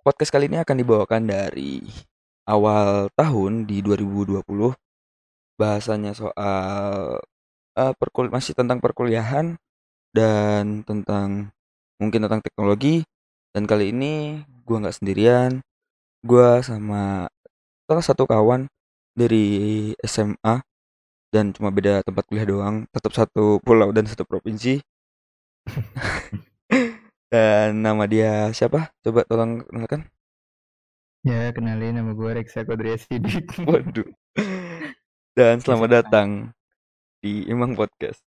podcast kali ini akan dibawakan dari awal tahun di 2020. Bahasanya soal uh, perkul masih tentang perkuliahan dan tentang mungkin tentang teknologi. Dan kali ini gua nggak sendirian, gua sama salah satu kawan dari SMA dan cuma beda tempat kuliah doang, tetap satu pulau dan satu provinsi. Dan nama dia siapa? Coba tolong kenalkan. Ya, kenalin nama gue Reksa Kodria Sidik. Waduh. Dan selamat datang di Imang Podcast.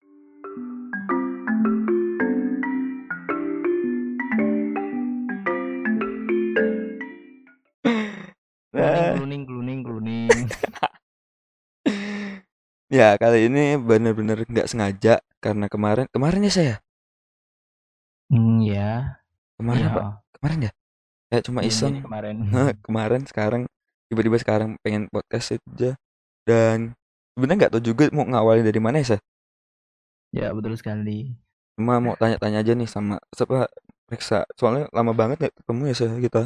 Nah. Kluning, kluning, kluning. ya, kali ini benar-benar nggak sengaja karena kemarin kemarin ya saya Hmm, ya. Kemarin Iya, apa? oh. Kemarin ya? Kayak cuma Iya, iseng. iya, kemarin. kemarin sekarang tiba-tiba sekarang pengen podcast aja dan sebenarnya nggak tahu juga mau ngawalin dari mana ya, Sa? Ya, betul sekali. Cuma mau tanya-tanya aja nih sama siapa Reksa. Soalnya lama banget nggak ketemu ya, Sa, kita.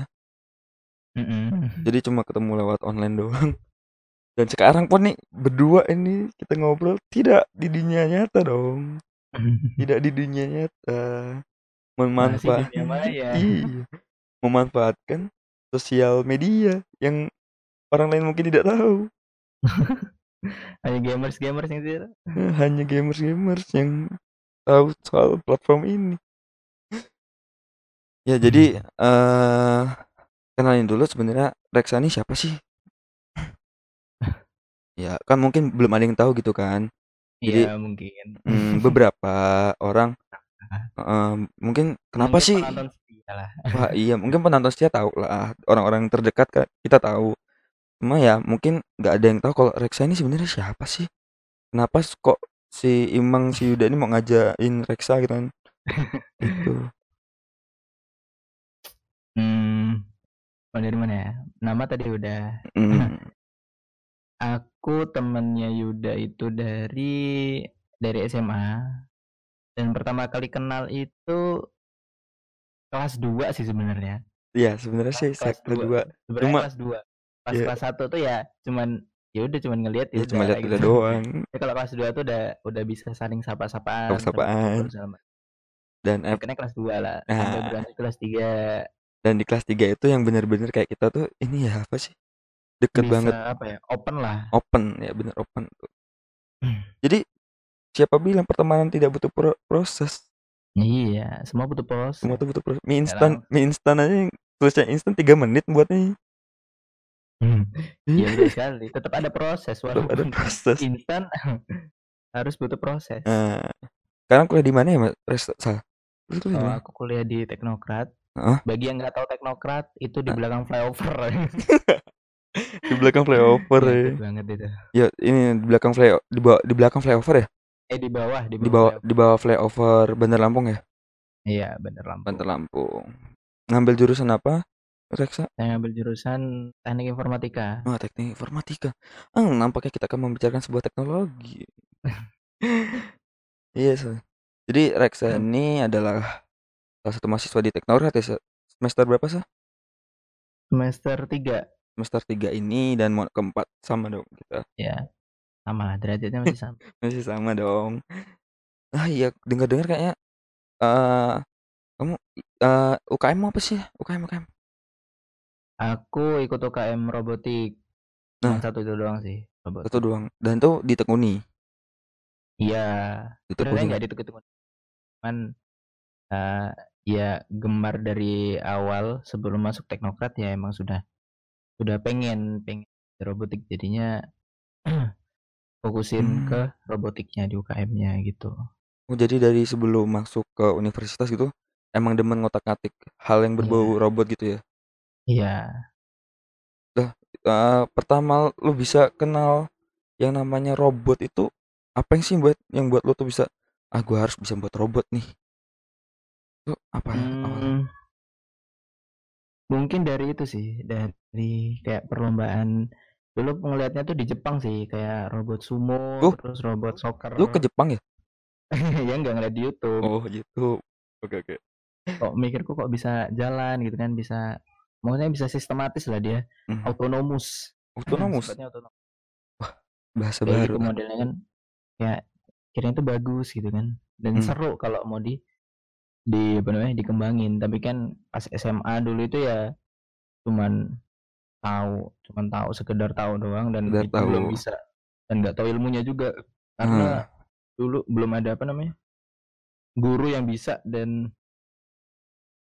Mm-mm. Jadi cuma ketemu lewat online doang. Dan sekarang pun nih berdua ini kita ngobrol tidak di dunia nyata dong. Tidak di dunia nyata. Memanfaat maya. iya. Memanfaatkan sosial media yang orang lain mungkin tidak tahu. Hanya gamers-gamers yang tidak. Hanya gamers-gamers yang tahu soal platform ini. Ya jadi eh kenalin dulu sebenarnya Reksa ini siapa sih? Ya kan mungkin belum ada yang tahu gitu kan. Jadi Iya, mungkin. mm, beberapa orang eh, mungkin kenapa Mungkin sih? Wah iya mungkin penonton setia tahu lah orang-orang terdekat kita tahu. Cuma ya mungkin nggak ada yang tahu kalau Reksa ini sebenarnya siapa sih? Kenapa kok si Imang si Yuda ini mau ngajain Reksa gitu kan? Itu. Hmm, dari mana ya? Nama tadi udah. Mm, Aku temennya Yuda itu dari dari SMA. Dan pertama kali kenal itu kelas 2 sih sebenarnya. Iya sebenarnya sih Kelas sektor 2. dua. Sebenarnya Cuma kelas 2. Pas ya, kelas 1 tuh ya cuman ya udah cuman ngelihat ya ya cuma lihat gitu. doang. Ya kalau kelas 2 tuh udah udah bisa saling sapa-sapaan, Sapa-sapaan. Dan Ya kena kelas 2 lah, sampai nah, berlanjut kelas 3 dan di kelas 3 itu yang benar-benar kayak kita tuh ini ya apa sih? Deket bisa banget apa ya? Open lah. open ya bener open tuh. Jadi siapa bilang pertemanan tidak butuh pro- proses? Iya, semua butuh Semua proses. tuh butuh proses. Mie instan, mie instan aja tulisnya instan 3 menit buatnya. Hmm. Iya Iya, betul sekali. Tetap ada proses tetap ada walaupun proses. instan harus butuh proses. Nah, sekarang kuliah di mana ya, Mas? Salah. Mana? aku kuliah di Teknokrat. Heeh. Bagi yang nggak tahu Teknokrat itu di belakang flyover. di belakang flyover ya. Deket banget itu. Ya, ini di belakang fly di bawah di belakang flyover ya? Eh di bawah, di Di bawah flyover. di bawah flyover Bandar Lampung ya? Iya, Bandar Bandar Lampung. Lampung. Ngambil jurusan apa? Reksa? Saya ambil jurusan Teknik Informatika. Oh, teknik informatika. Ah, nampaknya kita akan membicarakan sebuah teknologi. Iya, so. Jadi Reksa ini adalah salah satu mahasiswa di Teknorat ya. Semester berapa sih? Semester 3. Semester 3 ini dan mau keempat sama dong kita. Ya, sama lah derajatnya masih sama. Masih sama dong. Ah iya, dengar-dengar kayaknya eh kamu eh UKM mau apa sih? UKM UKM. Aku ikut UKM robotik. Nah, satu itu doang sih, satu robotik. doang. Dan tuh di Tekuni. Iya, Di sebenarnya Tekuni. nggak ditukar-tukar. Cuman eh, ya gemar dari awal sebelum masuk Teknokrat ya emang sudah sudah pengen pengen robotik jadinya fokusin ke Hmm. robotiknya di UKM-nya gitu. Oh, jadi dari sebelum masuk ke universitas gitu emang demen ngotak-ngatik hal yang Iya. berbau robot gitu ya. Iya. Lah, eh, pertama lu bisa kenal yang namanya robot itu apa yang sih buat yang buat lu tuh bisa ah gua harus bisa buat robot nih. Itu apa awalnya? Hmm, mungkin dari itu sih, dari kayak perlombaan dulu ngelihatnya tuh di Jepang sih, kayak robot sumo, Tuh, terus robot soccer. lu ke Jepang ya? ya nggak ngeliat di YouTube. Oh, gitu. Oke, oke. Kok mikirku kok bisa jalan gitu kan, bisa maksudnya bisa sistematis lah dia sifatnya autonomous Wah, bahasa kayak baru gitu modelnya kan kayak kirain itu bagus gitu kan dan Hmm. seru kalau mau di di apa namanya dikembangin tapi kan pas SMA dulu itu ya cuman tahu cuman tahu sekedar tahu doang dan Sekedar itu belum tahu. bisa dan nggak tahu ilmunya juga. Karena dulu belum ada apa namanya guru yang bisa dan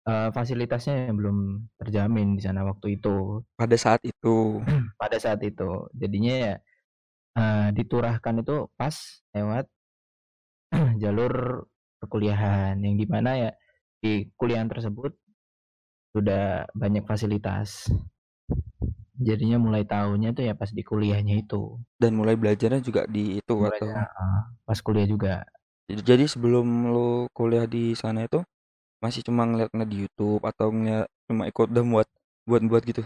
eh, fasilitasnya yang belum terjamin di sana waktu itu. Pada saat itu. pada saat itu. Jadinya ya eh, diturahkan itu pas lewat jalur perkuliahan yang di mana ya di kuliahan tersebut sudah banyak fasilitas jadinya mulai tahunya tuh ya pas di kuliahnya itu. Dan mulai belajarnya juga di itu atau? mulainya eh, pas kuliah juga. Jadi sebelum lu kuliah di sana itu masih cuma ngeliat-ngeliat di YouTube atau ngeliat cuma ikut dan buat buat buat gitu.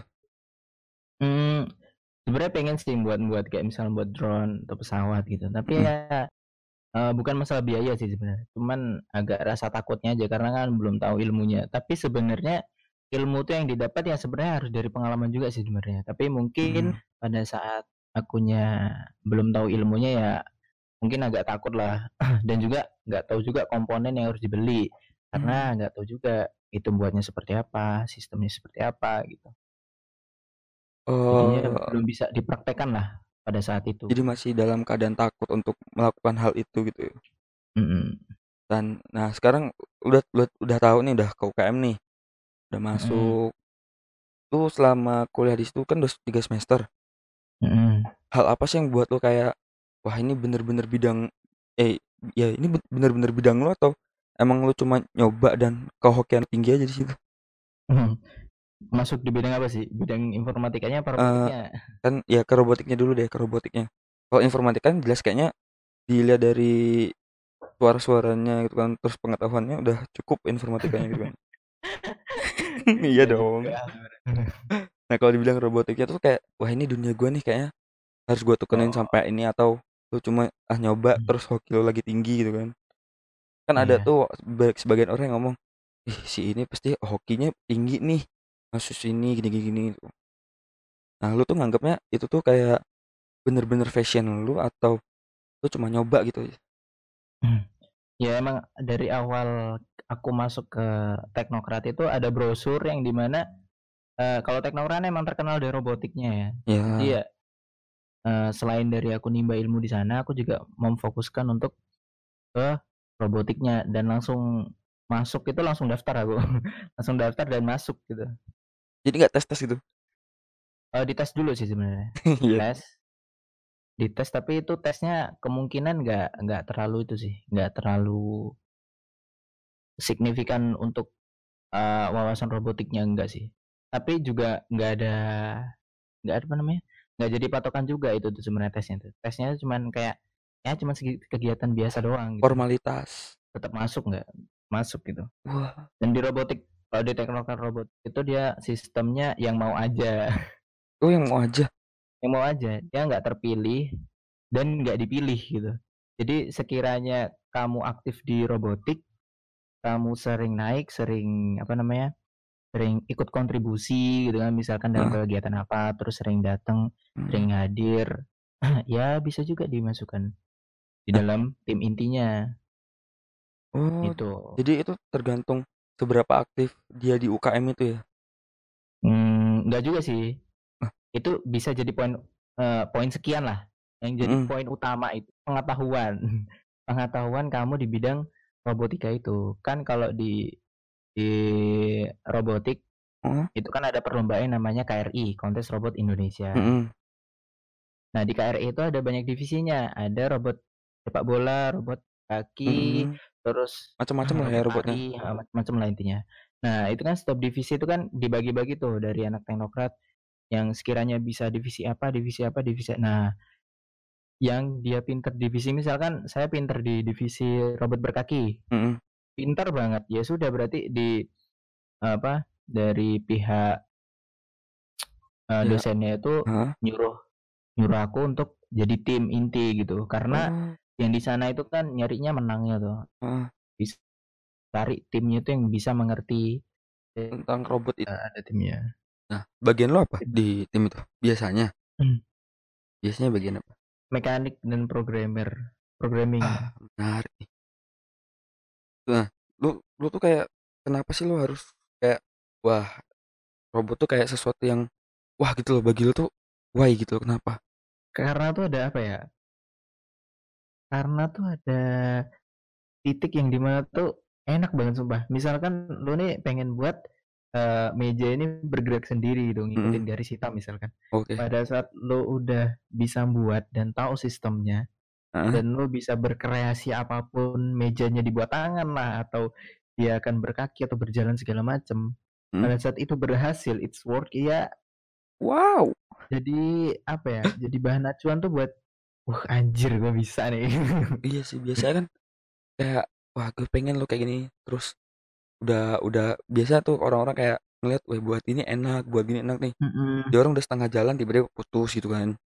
hmm, sebenarnya pengen sih buat buat kayak misalnya buat drone atau pesawat gitu. Tapi Hmm. ya eh, bukan masalah biaya sih sebenarnya. Cuman agak rasa takutnya aja karena kan belum tahu ilmunya. Tapi sebenarnya ilmu tuh yang didapat ya sebenarnya harus dari pengalaman juga sih sebenarnya tapi mungkin Hmm. pada saat akunya belum tahu ilmunya ya mungkin agak takut lah dan juga nggak tahu juga komponen yang harus dibeli karena nggak tahu juga itu buatnya seperti apa sistemnya seperti apa gitu jadinya Oh, belum bisa dipraktekkan lah pada saat itu jadi masih dalam keadaan takut untuk melakukan hal itu gitu. ya. Mm-mm. Dan nah sekarang udah udah, udah tahu nih udah ke UKM nih. Udah Mm-mm. masuk. Tuh selama kuliah di situ kan udah tiga semester. Mm-mm. Hal apa sih yang buat lo kayak wah ini bener-bener bidang eh ya ini be- bener-bener bidang lo atau emang lo cuma nyoba dan kehokian tinggi aja di situ? masuk di bidang apa sih bidang informatikanya apa Eh, robotiknya kan ya ke robotiknya dulu deh ke robotiknya kalau informatika kan jelas kayaknya dilihat dari suara-suaranya gitu kan terus pengetahuannya udah cukup informatikanya gitu kan iya dong. Juga nah kalau dibilang robotiknya tuh kayak wah ini dunia gua nih kayaknya harus gua tukenin oh. sampai ini atau lu cuma ah nyoba hmm, terus hoki lu lagi tinggi gitu kan. Kan ada iya. tuh seba- sebagian orang yang ngomong ih si ini pasti hokinya tinggi nih masuk sini gini gini gini gitu. nah lu tuh nganggapnya itu tuh kayak bener-bener fashion lu atau lu cuma nyoba gitu Hmm. Ya emang dari awal aku masuk ke teknokrat itu ada brosur yang di mana eh, kalau teknokrat emang terkenal dari robotiknya ya. Jadi ya. Ya eh, selain dari aku nimba ilmu di sana aku juga memfokuskan untuk ke robotiknya dan langsung masuk itu langsung daftar aku. Langsung daftar dan masuk gitu. Jadi nggak tes tes gitu? Eh dites dulu sih sebenarnya. Iya. Tes dites tapi itu tesnya kemungkinan nggak nggak terlalu itu sih nggak terlalu signifikan untuk eh, wawasan robotiknya enggak sih. Tapi juga nggak ada nggak ada apa namanya nggak jadi patokan juga itu tuh sebenarnya tesnya tuh. Tesnya cuman kayak ya cuman kegiatan biasa doang gitu. Formalitas. Tetap masuk nggak masuk gitu. Wah. Dan di robotik kalau di teknologi robot itu dia sistemnya yang mau aja. Oh yang mau aja yang mau aja dia nggak terpilih dan nggak dipilih gitu. Jadi sekiranya kamu aktif di robotik kamu sering naik sering apa namanya sering ikut kontribusi gitu kan misalkan dalam Heeh. kegiatan apa terus sering datang Hmm. sering hadir ya bisa juga dimasukkan di Nah, dalam tim intinya. Oh gitu. jadi itu tergantung seberapa aktif dia di UKM itu ya? Hmm, nggak juga sih itu bisa jadi poin eh, poin sekian lah. Yang jadi mm-mm. poin utama itu pengetahuan. Pengetahuan kamu di bidang robotika itu. Kan kalau di di robotik Oh, itu kan ada perlombaan namanya KRI Kontes Robot Indonesia. Mm-mm. nah di KRI itu ada banyak divisinya. Ada robot sepak bola robot kaki Mm-mm. terus macam-macam lah ya robot robotnya. macam-macam lah intinya. Nah itu kan setiap divisi itu kan dibagi-bagi tuh dari anak teknokrat yang sekiranya bisa divisi apa divisi apa divisi nah yang dia pinter divisi misalkan saya pinter di divisi robot berkaki. Mm-mm. pinter banget. Ya sudah berarti di apa dari pihak eh, ya. dosennya itu Hah? nyuruh nyuruh aku untuk jadi tim inti gitu. Karena oh. yang di sana itu kan nyarinya menangnya tuh. Ah, bisa cari timnya itu yang bisa mengerti eh, tentang robot itu ada timnya Nah, bagian lo apa di tim itu biasanya? Hmm. Biasanya bagian apa? Mekanik dan programmer, programming. Ah, menarik. Nah, lu lu tuh kayak kenapa sih lu harus kayak wah robot tuh kayak sesuatu yang wah gitu loh bagi lu tuh why gitu loh kenapa? Karena tuh ada apa ya? Karena tuh ada titik yang di mana tuh enak banget sumpah. Misalkan lu nih pengen buat uh, meja ini bergerak sendiri gitu, ngikutin Mm-mm. garis hitam misalkan. Oke. Pada saat lu udah bisa buat dan tahu sistemnya, Heeh. dan lu bisa berkreasi apa pun mejanya dibuat tangan lah atau dia akan berkaki atau berjalan segala macam. Hmm. Pada saat itu berhasil, it's work ya Wow. jadi apa ya? jadi bahan acuan tuh buat wah anjir gue bisa nih. Iya sih biasanya kan kayak wah gue pengen lo kayak gini terus udah udah biasa tuh orang-orang kayak ngeliat wah buat ini enak buat gini enak nih Mm-mm. dia orang udah setengah jalan tiba-tiba putus gitu kan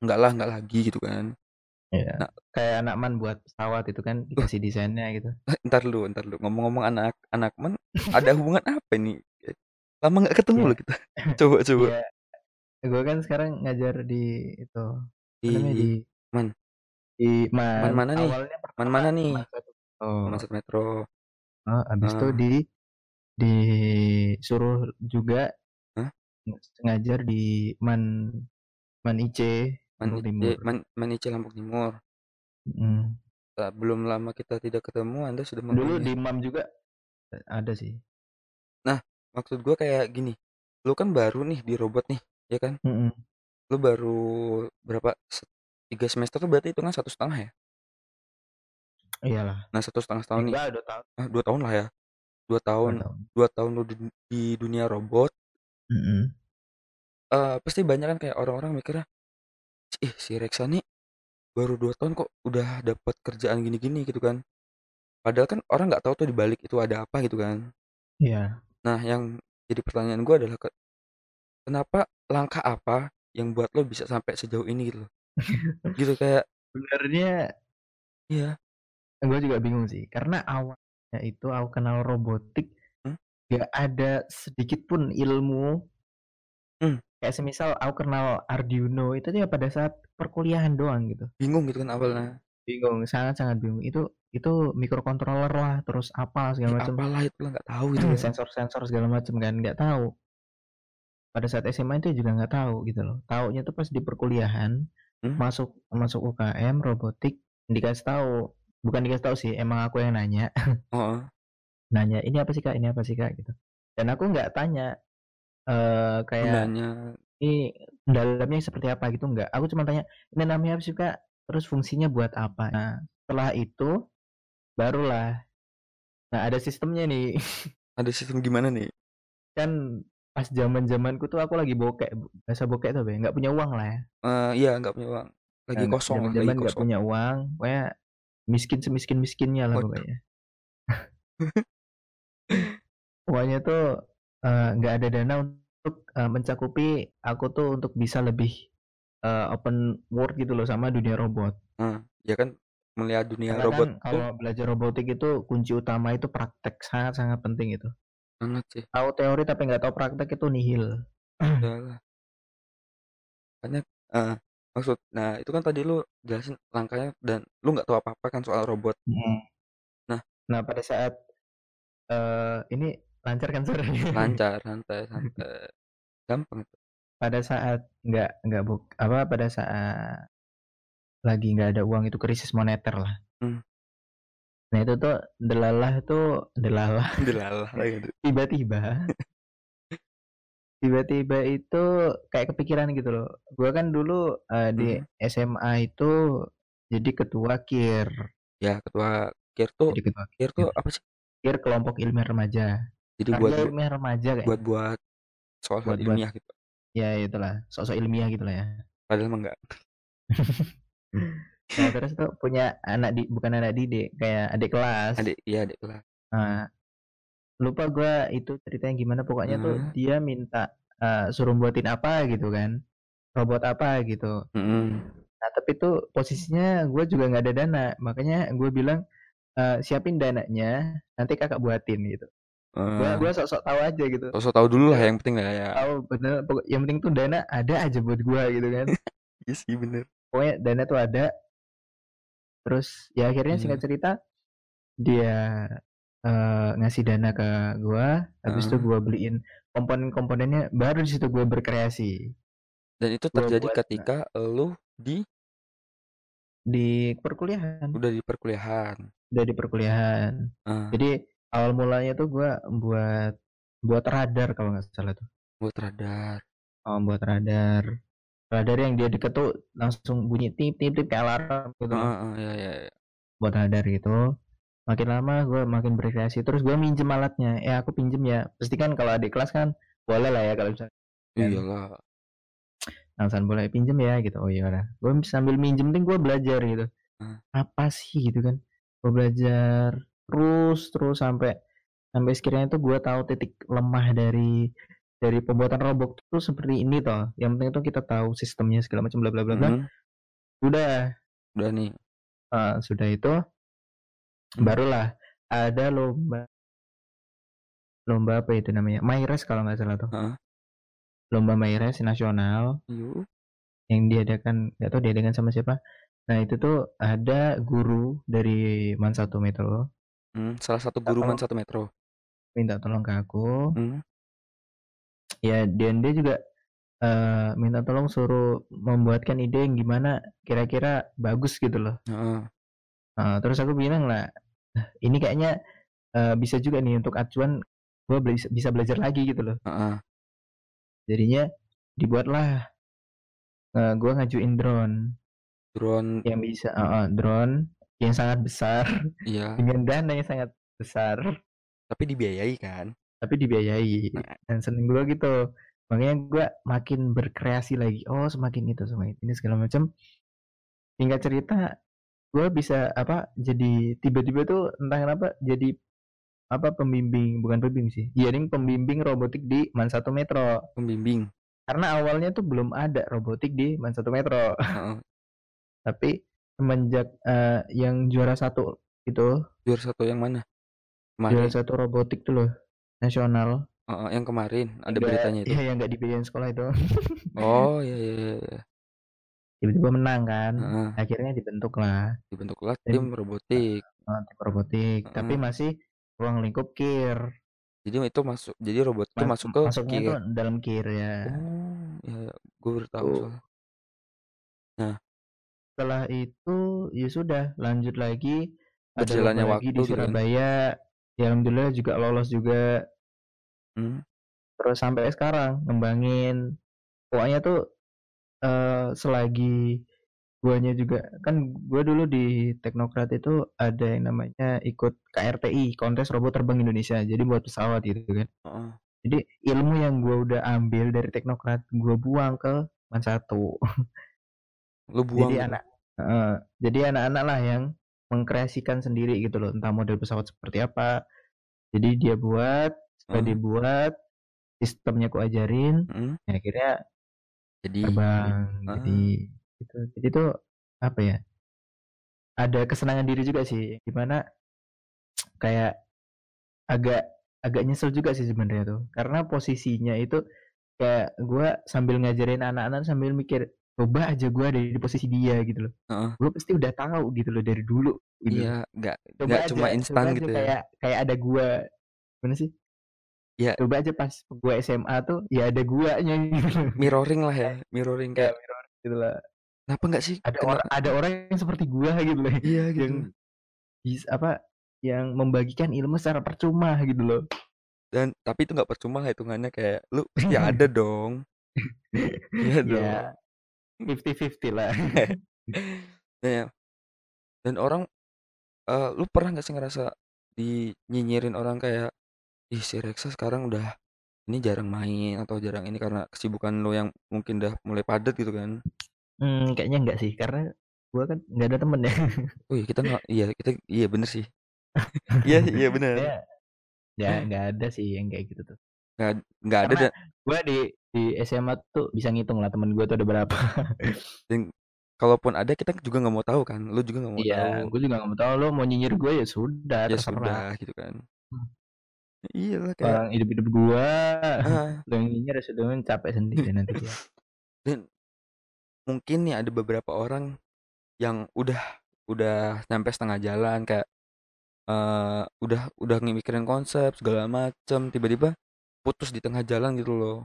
enggak lah enggak lagi gitu kan Iya. Nah. Kayak anak man buat pesawat itu kan dikasih desainnya gitu. Eh, ntar lu ntar lu ngomong-ngomong anak anak men ada hubungan apa nih lama nggak ketemu Iya. loh kita coba coba Iya. Gue kan sekarang ngajar di itu di, di man di man, Man mana nih? man mana nih Man. Oh, Masuk metro oh, abis itu Ah. di disuruh juga Hah? ngajar di man man IC man, Ice- Timur. man, man Ice Lampung Timur Mm. Nah, belum lama kita tidak ketemu anda sudah Dulu di MAM juga ada sih. maksud gue kayak gini lu kan baru nih di robot nih ya kan Mm-mm. lu baru berapa tiga semester tuh berarti itu kan satu setengah ya Iyalah. nah satu setengah tahun nih Enggak, dua tahun. ah, dua tahun lah ya dua Dua tahun tahun. dua tahun lu di, di dunia robot Mm-mm. eh pasti banyak kan kayak orang-orang mikirnya ih si Reksa nih baru dua tahun kok udah dapat kerjaan gini-gini gitu kan padahal kan orang nggak tahu tuh di balik itu ada apa gitu kan Iya. nah yang jadi pertanyaan gue adalah ke- kenapa langkah apa yang buat lo bisa sampai sejauh ini gitu loh gitu kayak Sebenarnya iya gue juga bingung sih karena awalnya itu aku kenal robotik Hmm? gak ada sedikit pun ilmu. Hmm. kayak semisal aku kenal Arduino itu dia pada saat perkuliahan doang gitu. Bingung gitu kan awalnya? Bingung sangat sangat bingung. Itu itu microcontroller lah terus apa segala macam apalah itu lah nggak tahu gitu kan sensor sensor segala macam kan nggak tahu. Pada saat SMA itu juga nggak tahu gitu loh. Taunya tuh pas di perkuliahan Hmm? masuk masuk UKM robotik dikasih tahu bukan dikasih tahu sih emang aku yang nanya. Oh nanya ini apa sih kak? Ini apa sih kak? Gitu. Dan aku nggak tanya eh kayak gunanya ini dalamnya seperti apa? Gitu nggak. Aku cuma tanya ini namanya apa sih kak? Terus fungsinya buat apa? Nah setelah itu barulah nah ada sistemnya nih. Ada sistem gimana nih? Kan pas zaman zamanku tuh aku lagi bokek Bu. bahasa bokek tuh be. Nggak punya uang lah ya. Eh, iya nggak punya uang. Lagi Nah, kosong lah zaman lagi nggak punya uang pokoknya miskin semiskin miskinnya lah pokoknya. Pokoknya tuh eh, nggak ada dana untuk eh, mencakupi aku tuh untuk bisa lebih eh, open world gitu loh sama dunia robot. Nah, ya kan melihat dunia karena robot kan tuh kalau belajar robotik itu kunci utama itu praktek sangat sangat penting itu. Banget sih. Tahu teori tapi nggak tahu praktek itu nihil. Makanya eh, maksud nah itu kan tadi lu jelasin langkahnya dan lu nggak tahu apa-apa kan soal robot. Nah. nah pada saat eh ini lancar kan suaranya? Lancar santai santai. Gampang itu. Pada saat nggak nggak buk apa pada saat lagi nggak ada uang itu krisis moneter lah. Hmm. nah itu tuh delalah tuh delalah. Delalah tuh. tiba-tiba tiba-tiba itu kayak kepikiran gitu loh. Gua kan dulu eh, di Hmm. SMA itu jadi ketua KIR. Ya ketua kir tuh jadi ketua kir tuh apa sih? KIR kelompok ilmiah remaja. Jadi Karya buat ilmiah remaja kayak buat buat soal Buat- buat- ilmiah gitu. Ya itulah sosok ilmiah gitu lah ya. Padahal mah enggak. Nah terus tuh punya anak di bukan anak didik kayak adik kelas. Adik iya adik kelas. Nah, lupa gua itu ceritanya gimana pokoknya tuh Hmm. dia minta eh, suruh buatin apa gitu kan robot apa gitu Mm-mm. nah tapi tuh posisinya gue juga nggak ada dana makanya gue bilang "Eh, siapin dananya nanti kakak buatin gitu Gua Eh, gua sok-sok tahu aja gitu. sosok tahu dulu lah Ya, yang penting lah ya. tahu bener. Pokok- Yang penting tuh dana ada aja buat gua gitu kan. Iya sih bener. Pokoknya dana tuh ada. Terus ya akhirnya Iya. singkat cerita dia eh, ngasih dana ke gua. Habis itu Heeh. gua beliin komponen-komponennya. Baru di situ gua berkreasi. Dan itu terjadi buat ketika lu di di perkuliahan. udah di perkuliahan. Udah di perkuliahan. Ah, Jadi awal mulanya tuh gua buat buat radar kalau nggak salah tuh. buat radar. Oh, buat radar. Radar yang dia deket tuh langsung bunyi tip tip tip kayak alarm gitu. Heeh, heeh, ya ya ya. Buat radar gitu. Makin lama gue makin berkreasi. Terus gue minjem alatnya. Ya aku pinjem ya. Pasti kan kalau adik kelas kan boleh lah ya kalau misalnya kan Iyalah. alasan boleh pinjem ya gitu. Oh iya udah. Gue sambil minjem penting gue belajar gitu. Ah, Apa sih gitu kan? Gue belajar terus terus sampai sampai sekiranya tuh gue tahu titik lemah dari dari pembuatan robot tuh seperti ini toh. Yang penting tuh kita tahu sistemnya segala macam bla bla bla bla. mm, Udah udah nih. eh, sudah itu Hmm. Barulah ada lomba lomba apa itu namanya Mayres kalau nggak salah tuh Heeh. lomba Mayres nasional Yuk. yang diadakan nggak tahu diadakan sama siapa nah itu tuh ada guru dari Man satu Metro Hmm, salah satu guru man satu metro. minta tolong ke aku Hmm. ya dan dia juga eh, minta tolong suruh membuatkan ide yang gimana kira-kira bagus gitu loh Heeh. Nah, terus aku bilang lah "Nah, ini kayaknya eh, bisa juga nih untuk acuan gue bisa, bisa belajar lagi gitu loh Heeh. jadinya dibuatlah eh, gue ngajuin drone Drone. yang bisa eh, eh, drone yang sangat besar Iya. dengan dana yang sangat besar Tapi dibiayai kan. tapi dibiayai Nah, dan seneng gue gitu makanya gue makin berkreasi lagi oh semakin itu semakin ini segala macam singkat cerita gue bisa apa jadi tiba-tiba tuh entah kenapa jadi apa pembimbing bukan pembimbing sih jadi pembimbing robotik di Man 1 Metro pembimbing. karena awalnya tuh belum ada robotik di Man 1 Metro tapi semenjak eh, yang juara satu itu Juara satu yang mana? juara Kemarin. satu robotik tuh loh nasional Heeh, yang kemarin ada enggak beritanya itu. ya yang nggak dibiayain sekolah itu Oh, iya iya iya. Tiba-tiba menang kan Heeh. akhirnya dibentuk lah Dibentuklah dan tim robotik. eh, tim robotik tapi Heeh. masih ruang lingkup kir Jadi itu masuk jadi robot itu Ma- masuk ke masuknya kir. tuh dalam kir ya Oh, ya, ya. gue baru tahu soalnya. Nah, setelah itu ya sudah lanjut lagi ada berjalannya lomba lagi waktu di gitu kan. Surabaya ya alhamdulillah juga lolos juga Hmm. terus sampai sekarang ngembangin pokoknya tuh eh, selagi guanya juga kan gua dulu di Teknokrat itu ada yang namanya ikut KRTI kontes robot terbang Indonesia jadi buat pesawat gitu kan Heeh. jadi ilmu yang gua udah ambil dari Teknokrat gua buang ke Man satu Lu buang jadi gitu. anak eh, jadi anak-anak lah yang mengkreasikan sendiri gitu loh entah model pesawat seperti apa jadi dia buat Heeh. dibuat sistemnya ku ajarin Mm. ya akhirnya Jadi terbang ah, jadi gitu jadi tuh apa ya ada kesenangan diri juga sih gimana kayak agak agak nyesel juga sih sebenarnya tuh. Karena posisinya itu kayak gua sambil ngajarin anak-anak sambil mikir coba aja gua ada di posisi dia gitu loh. Heeh. gue pasti udah tahu gitu loh dari dulu gitu Iya, nggak coba nggak aja cuma instan aja gitu ya. kayak kayak ada gua. Gimana sih Ya, coba aja pas gua SMA tuh ya ada guanya gitu mirroring lah ya, mirroring kayak kayak mirror gitu lah kenapa nggak sih ada orang ada orang yang seperti gua gitu loh iya gitu. yang bisa apa yang membagikan ilmu secara percuma gitu loh Dan tapi itu nggak percuma lah hitungannya kayak lu pasti ada dong. Iya dong. ya 50-50 lah Nah, ya. dan orang eh, lu pernah nggak sih ngerasa dinyinyirin orang kayak ih si Reksa sekarang udah ini jarang main atau jarang ini karena kesibukan lo yang mungkin udah mulai padat gitu kan. hmm, kayaknya enggak sih karena gua kan nggak ada temen ya Oh iya kita nggak iya kita iya bener sih. Iya iya bener. ya ya nggak ada sih yang kayak gitu tuh Nggak nggak ada dan, gua di di SMA tuh bisa ngitung lah temen gua tuh ada berapa dan kalaupun ada kita juga nggak mau tahu kan. Lu juga nggak mau iya tahu. gua juga nggak mau tahu lo mau nyinyir gue ya sudah Ya terserah sudah gitu kan. Iyalah kayak Orang hidup-hidup gua, Heeh. lu yang nyinyir ya sudah capek sendiri nanti dia. Dan mungkin nih ada beberapa orang yang udah udah nyampe setengah jalan kayak eh udah udah mikirin konsep segala macem tiba-tiba putus di tengah jalan gitu loh.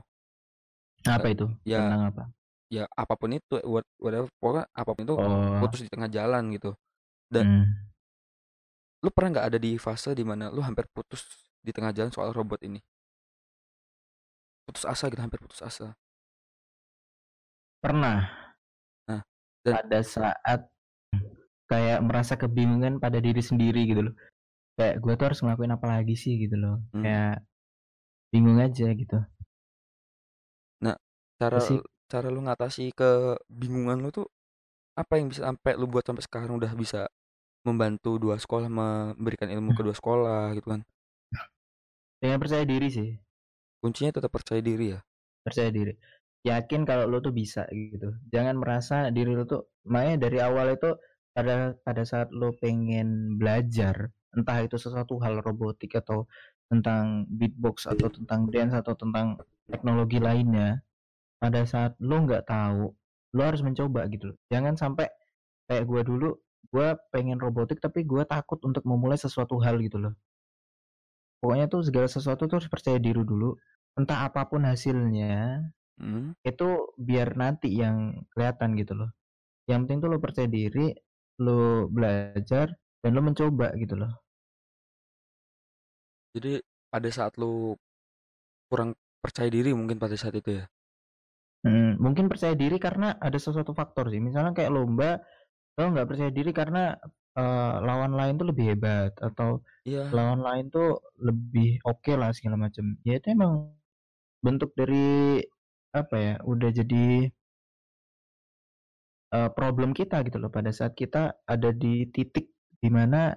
Apa itu? Ya Tentang apa? ya apa pun itu what whatever pokoknya apa pun itu Oh. putus di tengah jalan gitu. Dan Hmm. lu pernah nggak ada di fase di mana lu hampir putus di tengah jalan soal robot ini? Putus asa gitu, hampir putus asa. Pernah. Nah, dan Pada saat kayak merasa kebingungan pada diri sendiri gitu loh. Kayak gue tuh harus ngelakuin apa lagi sih gitu loh. Hmm. Kayak bingung aja gitu. Nah, cara Sih. cara lu ngatasi kebingungan lu tuh apa yang bisa sampai lu buat sampai sekarang udah bisa membantu dua sekolah memberikan ilmu ke dua sekolah gitu kan? Dengan percaya diri sih. Kuncinya tetap percaya diri ya. Percaya diri. Yakin kalau lu tuh bisa gitu. Jangan merasa diri lu tuh makanya dari awal itu pada pada saat lu pengen belajar entah itu sesuatu hal robotik atau tentang beatbox atau tentang dance atau tentang teknologi lainnya pada saat lu nggak tahu lu harus mencoba gitu loh jangan sampai kayak gua dulu gua pengen robotik tapi gua takut untuk memulai sesuatu hal gitu loh pokoknya tuh segala sesuatu tuh harus percaya diri dulu entah apa pun hasilnya Hmm. itu biar nanti yang kelihatan gitu loh yang penting tuh lo percaya diri lo belajar dan lo mencoba gitu loh Jadi pada saat lu kurang percaya diri mungkin pada saat itu ya. Hmm, mungkin percaya diri karena ada sesuatu faktor sih misalnya kayak lomba lo nggak percaya diri karena eh, lawan lain tuh lebih hebat atau Iya. lawan lain tuh lebih oke lah segala macam ya itu emang bentuk dari apa ya udah jadi eh, problem kita gitu loh. Pada saat kita ada di titik di mana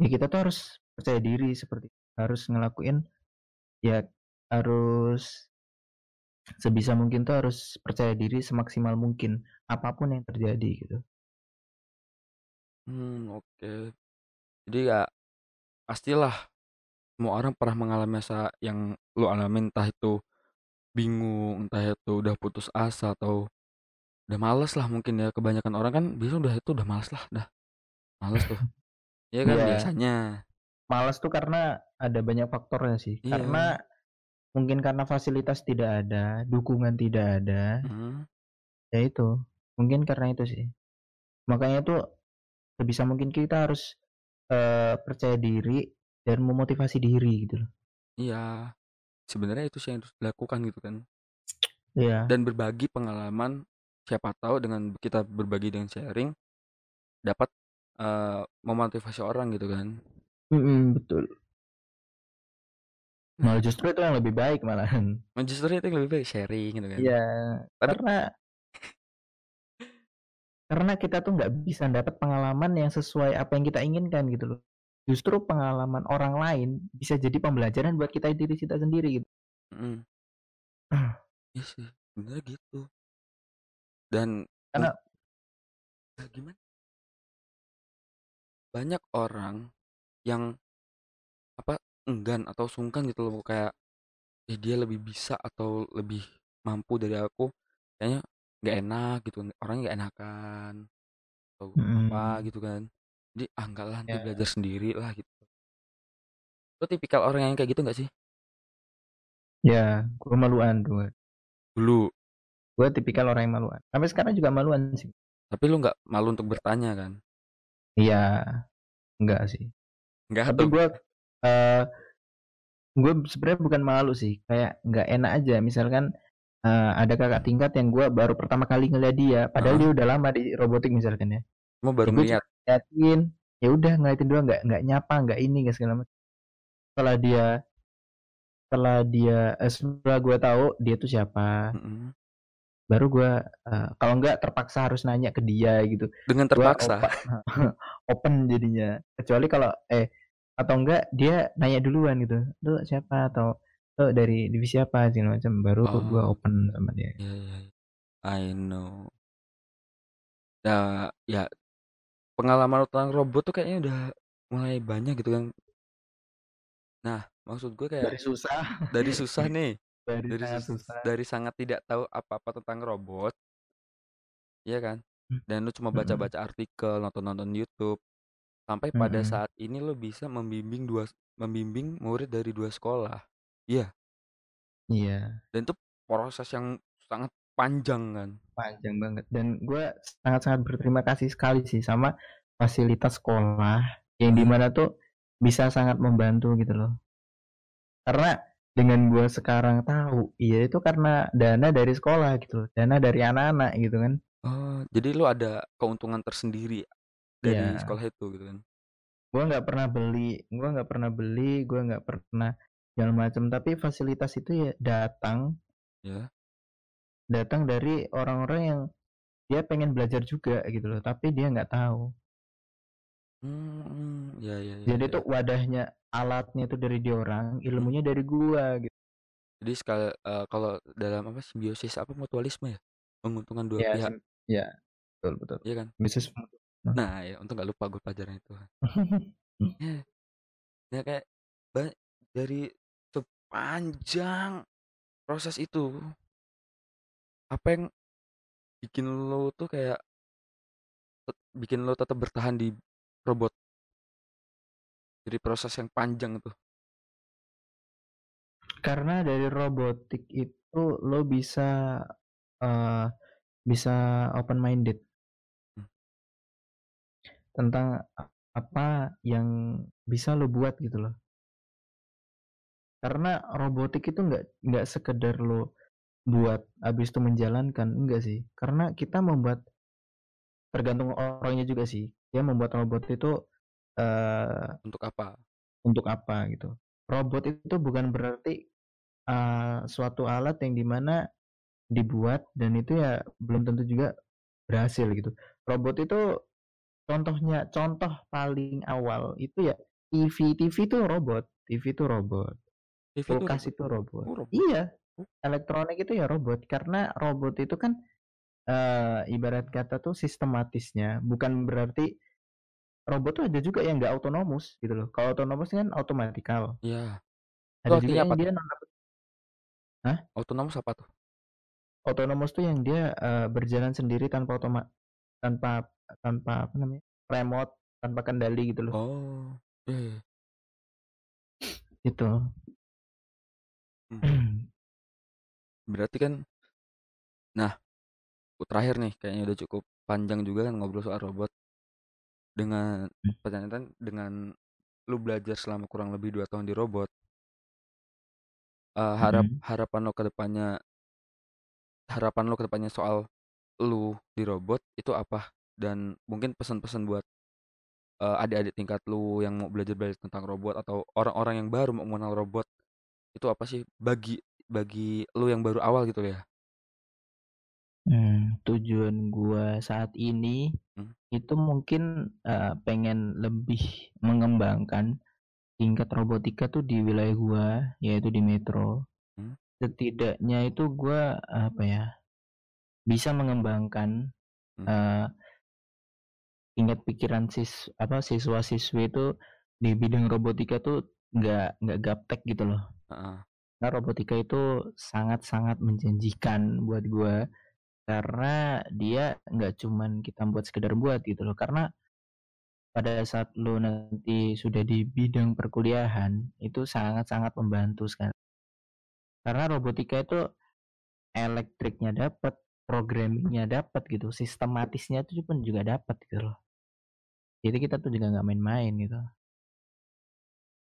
ya kita tuh harus percaya diri seperti harus ngelakuin ya harus sebisa mungkin tuh harus percaya diri semaksimal mungkin apa pun yang terjadi gitu Hmm, oke. Jadi ya pastilah semua orang pernah mengalami masa yang lu alamin entah itu bingung, entah itu udah putus asa atau udah males lah mungkin ya. Kebanyakan orang kan biasa udah itu udah males lah dah males tuh. Iya kan Iya. biasanya. Malas tuh karena ada banyak faktornya sih. Iya. karena mungkin karena fasilitas tidak ada dukungan tidak ada. Hmm, ya itu mungkin karena itu sih. Makanya tuh sebisa mungkin kita harus eh, percaya diri dan memotivasi diri gitu loh. Iya sebenarnya itu sih yang harus dilakukan gitu kan. Iya. dan berbagi pengalaman siapa tahu dengan kita berbagi dengan sharing dapat eh, memotivasi orang gitu kan. Mm-mm, betul. Malah justru itu yang lebih baik malahan. Justru itu yang lebih baik sharing gitu kan. Iya, Tapi- karena karena kita tuh nggak bisa dapat pengalaman yang sesuai apa yang kita inginkan gitu loh. Justru pengalaman orang lain bisa jadi pembelajaran buat kita diri kita sendiri gitu. Mm. Iya sih, bener gitu. Dan Karena- ya gimana? Banyak orang yang apa enggan atau sungkan gitu loh kayak eh dia lebih bisa atau lebih mampu dari aku kayaknya nggak enak gitu orangnya nggak enakan atau apa Mm. gitu kan jadi ah enggak lah nanti Ya. belajar sendiri lah gitu lo tipikal orang yang kayak gitu nggak sih Ya, gue maluan tuh. dulu Gue tipikal orang yang maluan. Sampai sekarang juga maluan sih. tapi lu nggak malu untuk bertanya kan Iya, enggak sih. nggak Tapi atau gue eh gue sebenarnya bukan malu sih, kayak nggak enak aja. Misalkan eh, ada kakak tingkat yang gue baru pertama kali ngeliat dia, padahal Heeh. dia udah lama di robotik misalkan ya. mau baru Ya, gua cuma ngeliatin ya udah ngeliatin doang nggak nggak nyapa nggak ini nggak segala macam. Setelah dia setelah dia eh, setelah gue tahu dia tuh siapa Mm-mm. baru gue eh, kalau nggak terpaksa harus nanya ke dia gitu. Dengan Gua terpaksa? open, open jadinya. Kecuali kalau eh atau enggak dia nanya duluan gitu. Lu siapa? atau lu dari divisi apa segala macam baru gue Oh. open sama dia iya, iya. I know. Ya, ya pengalaman tentang robot tuh kayaknya udah mulai banyak gitu kan. Nah, maksud gue kayak dari susah dari susah nih dari, dari sangat sus- susah dari sangat tidak tahu apa-apa tentang robot Iya kan Hmm. dan lu cuma Mm-mm. baca-baca artikel nonton-nonton YouTube sampai pada saat ini lu bisa membimbing dua membimbing murid dari dua sekolah iya. Iya. Dan itu proses yang sangat panjang kan. Panjang banget. Dan gue sangat-sangat berterima kasih sekali sih sama fasilitas sekolah yang Hmm. di mana tuh bisa sangat membantu gitu loh. Karena dengan gue sekarang tahu iya itu karena dana dari sekolah gitu loh dana dari anak-anak gitu kan. Oh jadi lu ada keuntungan tersendiri dari Iya. sekolah itu gitu kan? Gue nggak pernah beli gue nggak pernah beli gue nggak pernah segala macam tapi fasilitas itu ya datang ya. datang dari orang-orang yang dia pengen belajar juga gitu loh tapi dia nggak tahu. Hmm ya ya ya jadi ya. tuh wadahnya alatnya itu dari dia orang ilmunya dari gua gitu. Jadi sekali eh, kalau dalam apa simbiosis apa mutualisme ya? Menguntungkan dua ya pihak. ya betul betul. Iya kan? Bisnis nah. Ya untung gak lupa gue pelajaran itu. Ya kayak dari sepanjang proses itu. Apa yang bikin lo tuh kayak tet- bikin lo tetap bertahan di robot? Dari proses yang panjang itu karena dari robotik itu lo bisa eh, bisa open minded Hmm. tentang apa yang bisa lo buat gitu loh karena robotik itu nggak nggak sekedar lo buat habis itu menjalankan enggak sih. Karena kita membuat tergantung orangnya juga sih. Dia membuat robot itu eh untuk apa? untuk apa gitu. Robot itu bukan berarti eh, suatu alat yang di mana dibuat dan itu ya belum tentu juga berhasil gitu. Robot itu contohnya contoh paling awal itu ya TV TV itu robot TV itu robot TV itu kulkas robot. itu robot. Oh, robot. iya. Elektronik itu ya robot karena robot itu kan eh, ibarat kata tuh sistematisnya bukan berarti robot tuh ada juga yang nggak otonomus gitu loh. Kalau otonomus kan otomatikal ya ada juga yang apa dia non otonomus apa tuh? Otonomus tuh yang dia eh, berjalan sendiri tanpa otoma tanpa tanpa apa namanya remote tanpa kendali gitu loh. Oh iya, iya. gitu Hmm. berarti kan nah terakhir nih kayaknya udah cukup panjang juga kan ngobrol soal robot dengan Hmm. pertanyaan dengan lu belajar selama kurang lebih dua tahun di robot eh, harap Mhm. harapan lo ke depannya harapan lo ke depannya soal lu di robot itu apa dan mungkin pesan-pesan buat eh, adik-adik tingkat lu yang mau belajar belajar tentang robot atau orang-orang yang baru mau mengenal robot itu apa sih bagi bagi lu yang baru awal gitu ya Hmm, tujuan gua saat ini Hmm. itu mungkin eh, pengen lebih mengembangkan tingkat robotika tuh di wilayah gua yaitu di Metro. Hmm. Setidaknya itu gua apa ya bisa mengembangkan Hmm. eh, tingkat pikiran sis apa siswa-siswi itu di bidang robotika tuh nggak nggak gaptek gitu loh. Heeh. Karena robotika itu sangat-sangat menjanjikan buat gua karena dia nggak cuman kita buat sekedar buat gitu loh. Karena pada saat lo nanti sudah di bidang perkuliahan itu sangat-sangat membantu sekali. Karena robotika itu elektriknya dapat programmingnya dapat gitu sistematisnya itu pun juga dapat gitu loh. Jadi kita tuh juga nggak main-main gitu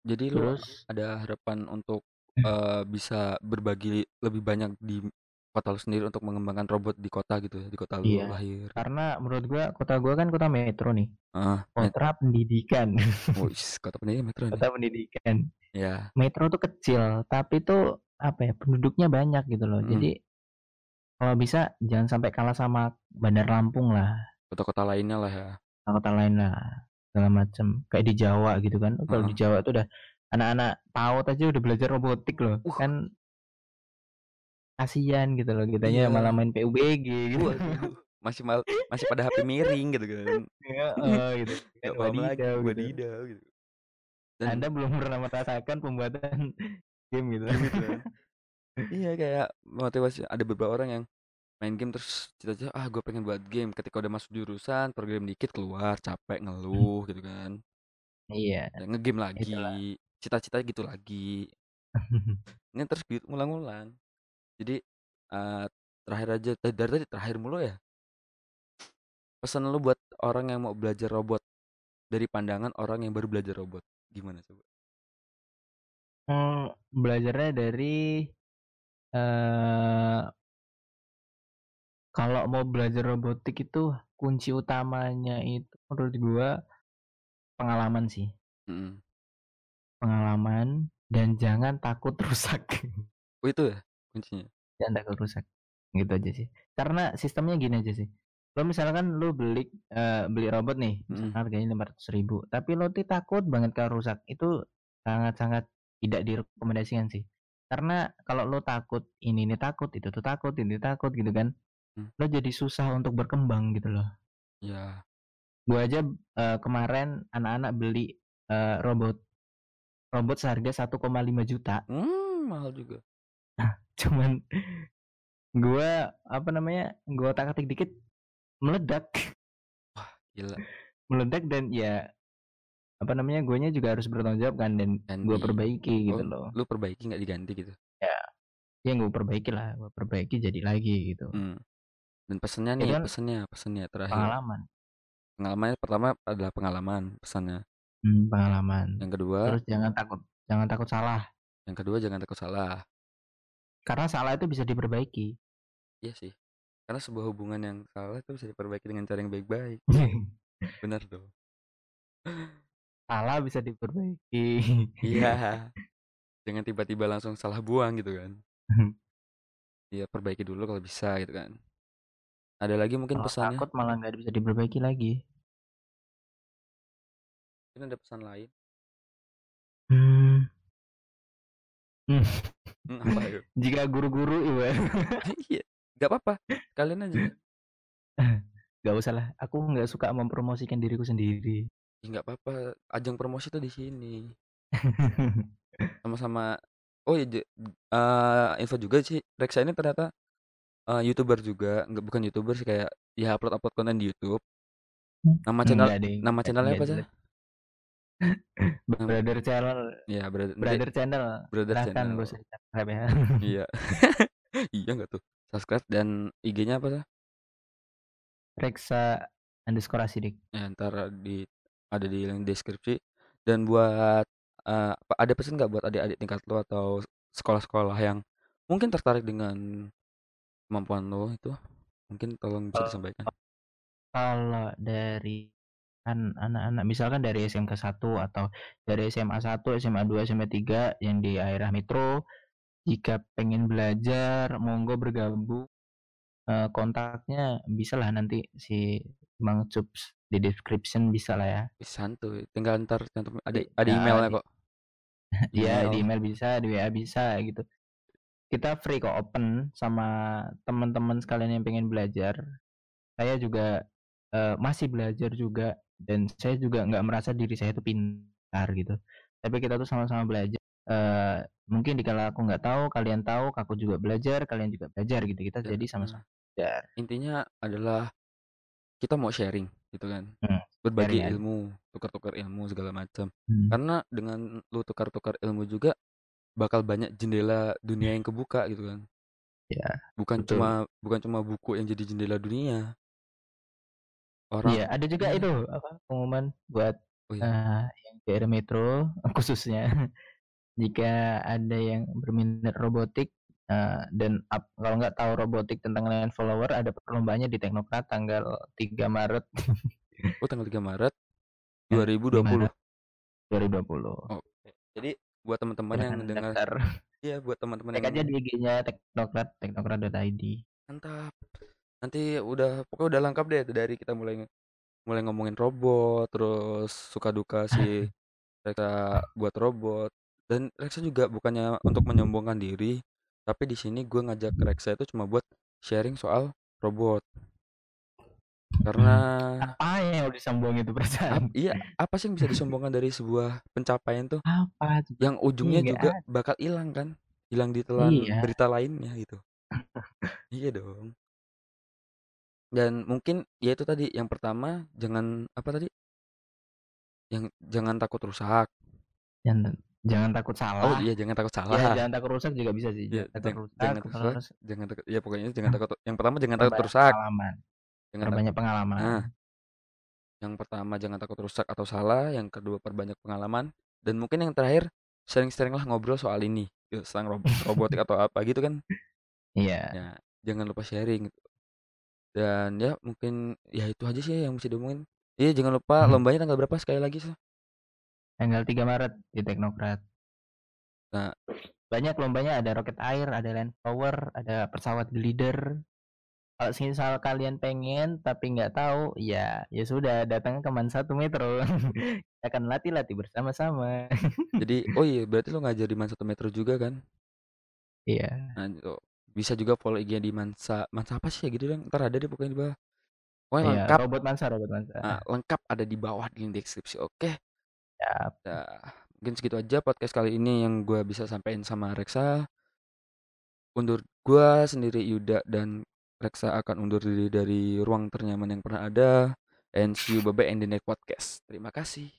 jadi lu terus? ada harapan untuk eh, bisa berbagi lebih banyak di kota lu sendiri untuk mengembangkan robot di kota gitu ya di kota lu Iya. lahir? karena menurut gua kota gua kan kota metro nih. Ah met- kota pendidikan. Wis, kota pendidikan metro nih kota pendidikan. Ya metro tuh kecil tapi tuh apa ya penduduknya banyak gitu loh. Jadi kalau bisa jangan sampai kalah sama Bandar Lampung lah. Kota-kota lainnya lah ya. Kota lain lah segala macam kayak di Jawa gitu kan kalau di Jawa tuh udah anak-anak PAUD aja udah belajar robotik loh Uh. kan kasihan gitu loh kitanya Iya. malah main PUBG gitu Waduh, masih mal masih pada HP miring gitu kan ya, eh, gitu Kan wadidaw gitu. wadidaw gitu Dan Anda belum pernah merasakan pembuatan game gitu. game itu kan. Iya kayak motivasi ada beberapa orang yang main game terus cita-cita ah gue pengen buat game. Ketika udah masuk jurusan program dikit keluar capek ngeluh gitu kan. Iya, ya, ngegame lagi cita-cita gitu lagi. Ini terus gitu ngulang-ngulang. Jadi eh, terakhir aja tadi dari tadi terakhir mulu ya. Pesan lu buat orang yang mau belajar robot dari pandangan orang yang baru belajar robot gimana coba? Hmm, belajarnya dari eh kalau mau belajar robotik itu kunci utamanya itu menurut gua pengalaman sih. Mm-mm. Pengalaman dan jangan takut rusak. oh itu ya kuncinya jangan takut rusak. Gitu aja sih. Karena sistemnya gini aja sih. Lo misalkan lo beli eh, beli robot nih, misalkan harganya lima ratus ribu, tapi lo tuh takut banget kalau rusak, itu sangat-sangat tidak direkomendasikan sih. Karena kalau lo takut ini ini takut, itu tuh takut, ini takut gitu kan, Hmm. lo jadi susah untuk berkembang gitu loh. ya Gua aja eh, kemarin anak-anak beli eh, robot robot seharga 1,5 juta, hmm, mahal juga cuman gua apa namanya, gua otak-atik dikit meledak. gila meledak dan ya apa namanya guanya juga harus bertanggung jawab kan dan gue perbaiki gitu Oh, loh lu perbaiki nggak diganti gitu ya gue perbaiki lah gue perbaiki jadi lagi gitu Hmm. Dan pesannya Itu nih, kan pesannya, pesannya terakhir. pengalaman Pengalamannya pertama adalah pengalaman, pesannya. Hmm, pengalaman Yang kedua, terus jangan takut jangan takut salah yang kedua jangan takut salah. karena salah itu bisa diperbaiki Iya sih. Karena sebuah hubungan yang salah itu bisa diperbaiki dengan cara yang baik-baik. Benar dong. salah bisa diperbaiki Iya. Jangan tiba-tiba langsung salah buang gitu kan. Iya, perbaiki dulu kalau bisa gitu kan. Ada lagi mungkin kalau pesannya? takut malah nggak bisa diperbaiki lagi Mungkin ada pesan lain. hmm. Hmm. Hmm, apa jika guru-guru iya iya, nggak apa-apa. Kalian aja. nggak usah lah aku nggak suka mempromosikan diriku sendiri nggak apa-apa. Ajang promosi tuh di sini. Sama-sama. Oh iya, j- eh, info juga sih. Reksa ini ternyata eh, youtuber juga. Nggak bukan youtuber sih kayak ya upload-upload konten di YouTube. Nama channel, Enggak deh, nama channelnya apa sih? jelas. Brother channel, Ya, brother, nanti- brother channel. brother Silahkan channel. subscribe ya. Iya. iya nggak tuh? Subscribe dan IG-nya apa sih? Reksa underscore asidik. Ya, ntar di ada di link deskripsi. Dan buat apa ada pesan nggak buat adik-adik tingkat lo atau sekolah-sekolah yang mungkin tertarik dengan kemampuan lo itu? Mungkin tolong bisa disampaikan. Kalau dari kan anak-anak misalkan dari SMK 1 atau dari SMA 1, SMA 2, SMA 3 yang di daerah metro jika pengen belajar monggo bergabung Eh, kontaknya bisa lah nanti si Bang Cups di description bisa lah ya Ih, santuy. Tinggal ntar ada Di- ada emailnya kok. Iya di email bisa, di WA bisa gitu. Kita free kok open sama teman-teman sekalian yang pengen belajar. Saya juga eh, masih belajar juga dan saya juga nggak merasa diri saya itu pintar gitu. Tapi kita tuh sama-sama belajar. Eh, mungkin dikala aku nggak tahu, kalian tahu, aku juga belajar, kalian juga belajar gitu. Kita jadi sama-sama belajar. intinya adalah kita mau sharing gitu kan. Hmm, Berbagi sharing ilmu, tukar-tukar ilmu segala macam. Hmm. Karena dengan lu tukar-tukar ilmu juga bakal banyak jendela dunia yang kebuka gitu kan. Ya, Bukan betul. cuma bukan cuma buku yang jadi jendela dunia. Orang Iya, ada juga Iya. itu apa pengumuman buat Oh iya. eh, yang daerah metro khususnya jika ada yang berminat robotik eh, dan ap- kalau nggak tahu robotik tentang land follower ada perlombanya di Teknokrat tanggal 3 Maret Oh tanggal 3 Maret Ya, 2020. Maret 2020. Oke. Jadi buat teman-teman yang dengar iya buat teman-teman yang aja di IG-nya Teknokrat teknokrat.id. mantap. Nanti udah pokoknya udah lengkap deh dari kita mulai mulai ngomongin robot, terus suka duka si Reksa buat robot dan Reksa juga bukannya untuk menyombongkan diri, tapi di sini gue ngajak Reksa itu cuma buat sharing soal robot. Karena Apa yang mau disombongin itu ap perasaan? iya, apa sih yang bisa disombongkan dari sebuah pencapaian tuh? Apa? Yang ujungnya Iya, nggak juga ada. bakal hilang kan, hilang ditelan Iya. berita lainnya gitu. Iya dong. Dan mungkin ya itu tadi, yang pertama jangan apa tadi? Yang jangan takut rusak. Jangan jangan takut Oh salah. iya, jangan takut Ya, salah. jangan takut rusak juga bisa sih. Iya, Jangan takut jang rusak, jangan takut rusak, jangan takut ya pokoknya jangan takut yang pertama jangan takut rusak. pengalaman. Jangan Perbanyak pengalaman. nah, yang pertama jangan takut rusak atau salah, yang kedua perbanyak pengalaman, dan mungkin yang terakhir sering-seringlah ngobrol soal ini, tentang rob robotik atau apa gitu kan. Iya. Ya, jangan lupa sharing gitu. Dan ya mungkin ya itu aja sih yang bisa diomongin. Iya, jangan lupa Mhm. lombanya tanggal berapa sekali lagi, Sah? Tanggal 3 Maret di Teknokrat. Nah Banyak lombanya, ada roket air, ada land power, ada pesawat glider. Kalau semisal kalian pengen tapi nggak tahu, ya ya sudah datang ke Man 1 Metro. Kita akan latih-latih bersama-sama. Jadi oh iya berarti lo ngajar di Man 1 Metro juga kan? Iya. Nah itu, bisa juga follow IG-nya di Mansa Mansa apa sih ya gitu dong, entar ada deh pokoknya di bawah. Pokoknya Iya, lengkap. robot Mansa, robot Mansa. Nah, lengkap ada di bawah di link deskripsi, oke? Siap. Nah, mungkin segitu aja podcast kali ini yang gue bisa sampaikan sama Reksa. Undur gua sendiri Yuda dan Reksa akan undur diri dari ruang ternyaman yang pernah ada. And see you bye-bye in the next podcast. Terima kasih.